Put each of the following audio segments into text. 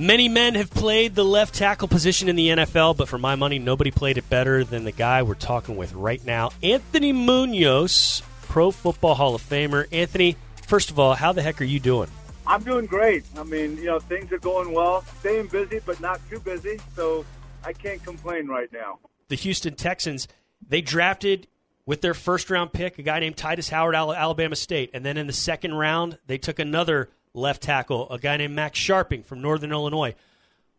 Many men have played the left tackle position in the NFL, but for my money, nobody played it better than the guy we're talking with right now, Anthony Munoz, Pro Football Hall of Famer. Anthony, first of all, how the heck are you doing? I'm doing great. I mean, you know, things are going well. Staying busy, but not too busy. So I can't complain right now. The Houston Texans, they drafted with their first round pick a guy named Tytus Howard, Alabama State. And then in the second round, they took another left tackle, a guy named Max Scharping from Northern Illinois.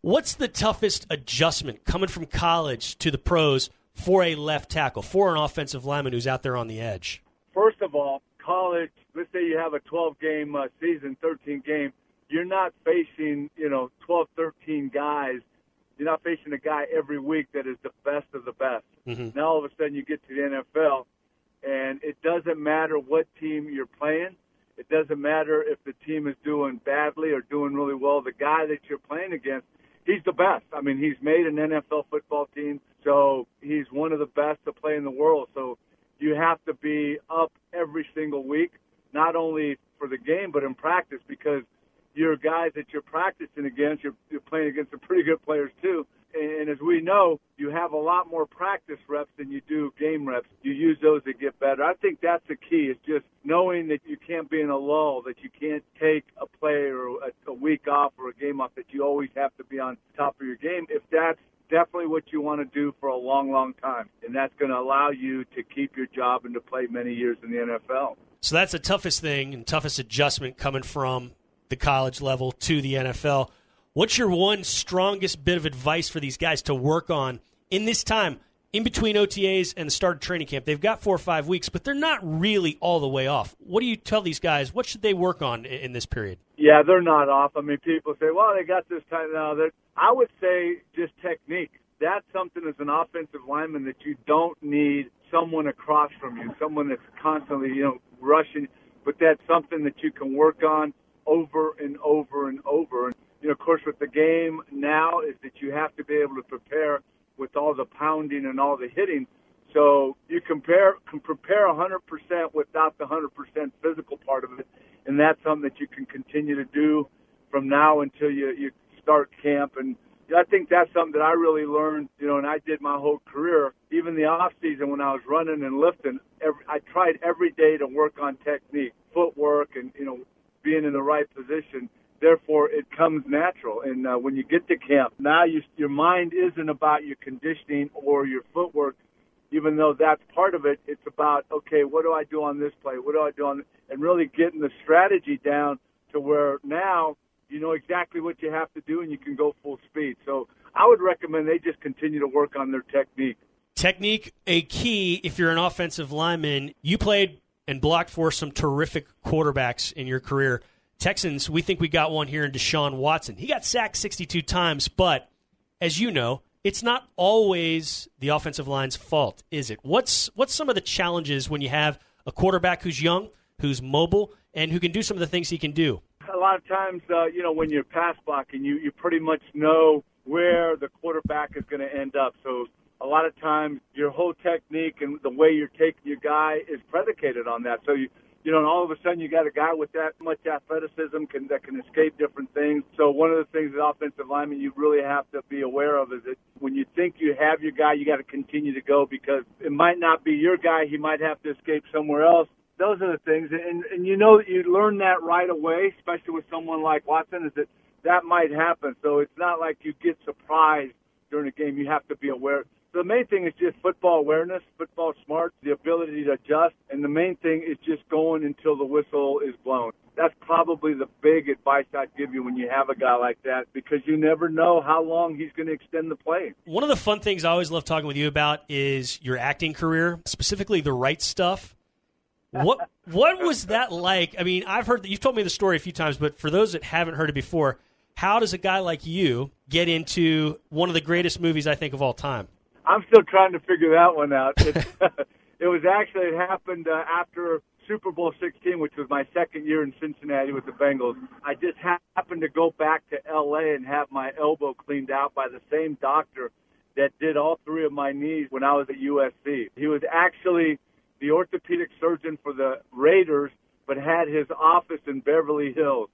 What's the toughest adjustment coming from college to the pros for a left tackle, for an offensive lineman who's out there on the edge? First of all, college, let's say you have a 12 game uh, season, 13 game, you're not facing, you know, 12, 13 guys. You're not facing a guy every week that is the best of the best. Mm-hmm. Now all of a sudden you get to the NFL, and it doesn't matter what team you're playing it doesn't matter if the team is doing badly or doing really well. The guy that you're playing against, he's the best. I mean, he's made an NFL football team, so he's one of the best to play in the world. So you have to be up every single week, not only for the game but in practice because your guys that you're practicing against, you're, you're playing against some pretty good players too and as we know, you have a lot more practice reps than you do game reps. You use those to get better. I think that's the key. Is just knowing that you can't be in a lull, that you can't take a play or a, a week off or a game off. That you always have to be on top of your game. If that's definitely what you want to do for a long, long time, and that's going to allow you to keep your job and to play many years in the NFL. So that's the toughest thing and toughest adjustment coming from the college level to the NFL. What's your one strongest bit of advice for these guys to work on in this time in between OTAs and the start of training camp? They've got four or five weeks, but they're not really all the way off. What do you tell these guys? What should they work on in this period? Yeah, they're not off. I mean, people say, well, they got this time now. I would say just technique. That's something as an offensive lineman that you don't need someone across from you, someone that's constantly, you know, rushing, but that's something that you can work on over and over and over And, you know, of course, with the game now is that you have to be able to prepare with all the pounding and all the hitting. So you compare can prepare 100% without the 100% physical part of it, and that's something that you can continue to do from now until you you start camp. And I think that's something that I really learned, you know, and I did my whole career, even the off season when I was running and lifting. Every, I tried every day to work on technique, footwork, and you know, being in the right position therefore it comes natural. And uh, when you get to camp, now you, your mind isn't about your conditioning or your footwork, even though that's part of it. It's about okay, what do I do on this play? What do I do on, and really getting the strategy down to where now you know exactly what you have to do and you can go full speed. So I would recommend they just continue to work on their technique. Technique, a key if you're an offensive lineman. You played and blocked for some terrific quarterbacks in your career. Texans, we think we got one here in Deshaun Watson. He got sacked 62 times, but as you know, it's not always the offensive line's fault, is it? What's what's some of the challenges when you have a quarterback who's young, who's mobile, and who can do some of the things he can do? A lot of times, uh, you know, when you're pass blocking, you you pretty much know where the quarterback is going to end up. So a lot of times, your whole technique and the way you're taking your guy is predicated on that. So you you know, and all of a sudden you got a guy with that much athleticism can, that can escape different things. So one of the things as offensive lineman you really have to be aware of is that when you think you have your guy, you got to continue to go because it might not be your guy. He might have to escape somewhere else. Those are the things, and and you know that you learn that right away, especially with someone like Watson, is that that might happen. So it's not like you get surprised during a game. You have to be aware the main thing is just football awareness, football smarts, the ability to adjust, and the main thing is just going until the whistle is blown. That's probably the big advice I'd give you when you have a guy like that because you never know how long he's going to extend the play. One of the fun things I always love talking with you about is your acting career, specifically the right stuff. What what was that like? I mean, I've heard that you've told me the story a few times, but for those that haven't heard it before, how does a guy like you get into one of the greatest movies I think of all time? I'm still trying to figure that one out. It, it was actually it happened uh, after Super Bowl 16, which was my second year in Cincinnati with the Bengals. I just happened to go back to LA and have my elbow cleaned out by the same doctor that did all three of my knees when I was at USC. He was actually the orthopedic surgeon for the Raiders, but had his office in Beverly Hills.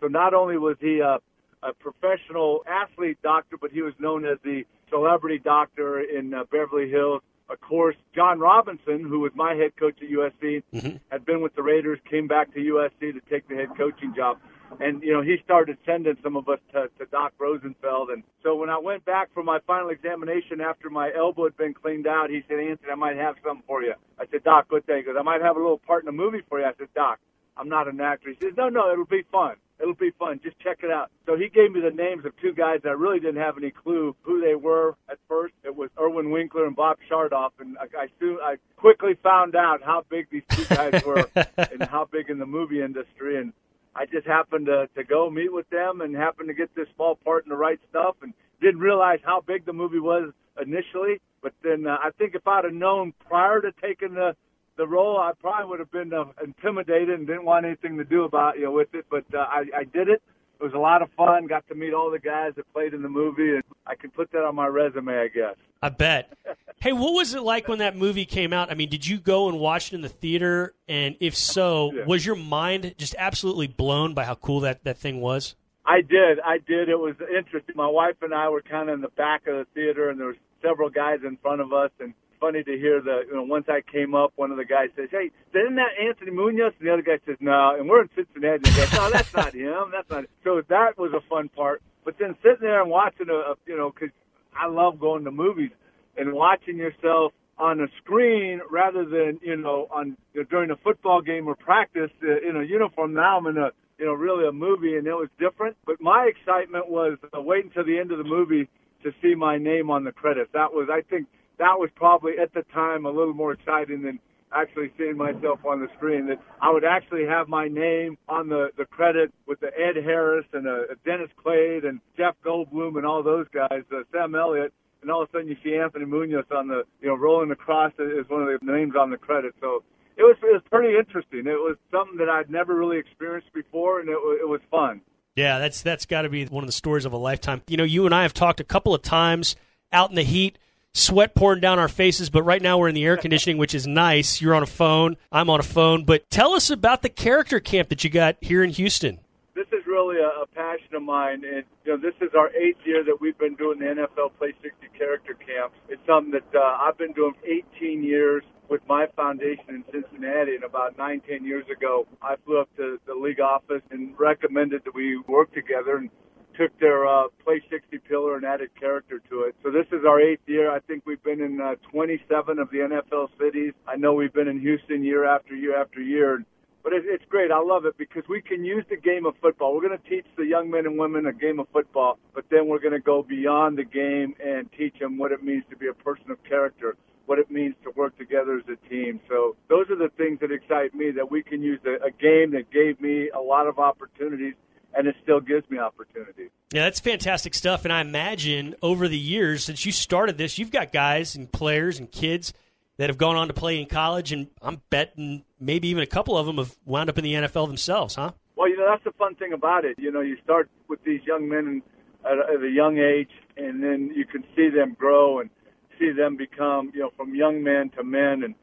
So not only was he a, a professional athlete doctor, but he was known as the celebrity doctor in uh, Beverly Hills. Of course, John Robinson, who was my head coach at USC, mm-hmm. had been with the Raiders, came back to USC to take the head coaching job. And, you know, he started sending some of us to, to Doc Rosenfeld. And so when I went back for my final examination after my elbow had been cleaned out, he said, Anthony, I might have something for you. I said, Doc, good thing. He goes, I might have a little part in a movie for you. I said, Doc, I'm not an actor. He says, no, no, it'll be fun. It'll be fun. Just check it out. So he gave me the names of two guys that I really didn't have any clue who they were at first. It was Irwin Winkler and Bob Chartoff, and I, I soon I quickly found out how big these two guys were and how big in the movie industry. And I just happened to to go meet with them and happened to get this small part in the right stuff, and didn't realize how big the movie was initially. But then uh, I think if I'd have known prior to taking the the role, I probably would have been uh, intimidated and didn't want anything to do about you know with it. But uh, I, I did it. It was a lot of fun. Got to meet all the guys that played in the movie, and I can put that on my resume, I guess. I bet. hey, what was it like when that movie came out? I mean, did you go and watch it in the theater? And if so, yeah. was your mind just absolutely blown by how cool that, that thing was? I did. I did. It was interesting. My wife and I were kind of in the back of the theater, and there were several guys in front of us, and funny to hear the you know once I came up, one of the guys says, "Hey, isn't that Anthony Munoz?" And the other guy says, "No." And we're in Cincinnati. And goes, "No, that's not him. That's not." Him. So that was a fun part. But then sitting there and watching a, a you know, because I love going to movies and watching yourself on a screen rather than you know on you know, during a football game or practice uh, in a uniform. Now I'm in a you know really a movie, and it was different. But my excitement was uh, waiting till the end of the movie to see my name on the credits. That was, I think, that was probably at the time a little more exciting than actually seeing myself on the screen. That I would actually have my name on the the credit with the Ed Harris and uh, Dennis Quaid and Jeff Goldblum and all those guys, uh, Sam Elliott, and all of a sudden you see Anthony Munoz on the you know rolling across as one of the names on the credit. So it was it was pretty interesting. It was something that I'd never really experienced before, and it it was fun. Yeah, that's that's got to be one of the stories of a lifetime. You know, you and I have talked a couple of times out in the heat sweat pouring down our faces, but right now we're in the air conditioning, which is nice. You're on a phone, I'm on a phone. But tell us about the character camp that you got here in Houston. This is really a, a passion of mine, and you know, this is our eighth year that we've been doing the NFL Play 60 character camps. It's something that uh, I've been doing for 18 years with my foundation in Cincinnati. And about nine, ten years ago, I flew up to the league office and recommended that we work together. And took their uh, Play 60 pillar and added character to it. So this is our eighth year. I think we've been in uh, 27 of the NFL cities. I know we've been in Houston year after year after year. But it, it's great. I love it because we can use the game of football. We're going to teach the young men and women a game of football, but then we're going to go beyond the game and teach them what it means to be a person of character what it means to work together as a team. So those are the things that excite me that we can use a, a game that gave me a lot of opportunities and it still gives me opportunities. Yeah, that's fantastic stuff. And I imagine over the years since you started this, you've got guys and players and kids that have gone on to play in college, and I'm betting maybe even a couple of them have wound up in the NFL themselves, huh? Well, you know that's the fun thing about it. You know, you start with these young men at a, at a young age, and then you can see them grow and see them become, you know, from young men to men, and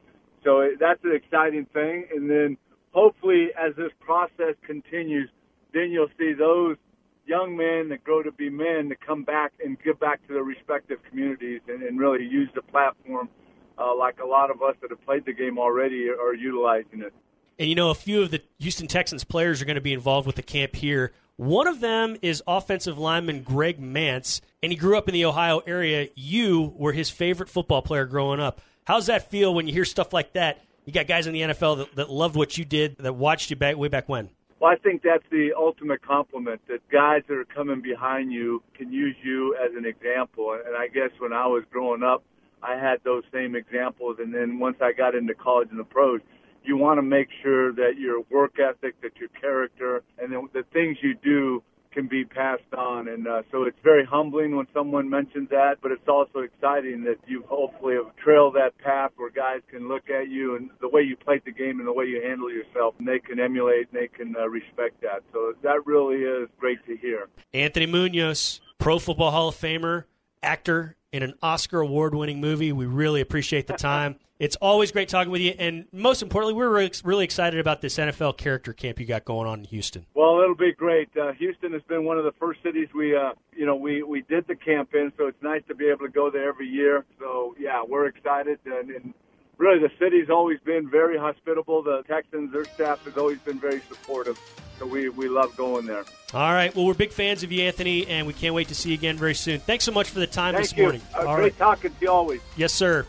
so that's an exciting thing. And then hopefully, as this process continues then you'll see those young men that grow to be men to come back and give back to their respective communities and, and really use the platform uh, like a lot of us that have played the game already are utilizing it. And you know, a few of the Houston Texans players are going to be involved with the camp here. One of them is offensive lineman Greg Mancz, and he grew up in the Ohio area. You were his favorite football player growing up. How's that feel when you hear stuff like that? You got guys in the NFL that, that loved what you did, that watched you back way back when. Well, I think that's the ultimate compliment that guys that are coming behind you can use you as an example. And I guess when I was growing up, I had those same examples. And then once I got into college and the pros, you want to make sure that your work ethic, that your character, and then the things you do can be passed on. And uh, so it's very humbling when someone mentions that, but it's also exciting that you hopefully have trailed that path where guys can look at you and the way you played the game and the way you handle yourself, and they can emulate and they can uh, respect that. So that really is great to hear. Anthony Munoz, Pro Football Hall of Famer, actor, in an Oscar award winning movie. We really appreciate the time. it's always great talking with you. And most importantly, we're really, excited about this NFL character camp you got going on in Houston. Well, it'll be great. Uh, Houston has been one of the first cities we, uh, you know, we, we did the camp in, so it's nice to be able to go there every year. So, yeah, we're excited. And, and really, the city's always been very hospitable. The Texans, their staff has always been very supportive. So we, we love going there. All right. Well, we're big fans of you, Anthony, and we can't wait to see you again very soon. Thanks so much for the time Thank this you. morning. Uh, All great right. talking to you always. Yes, sir.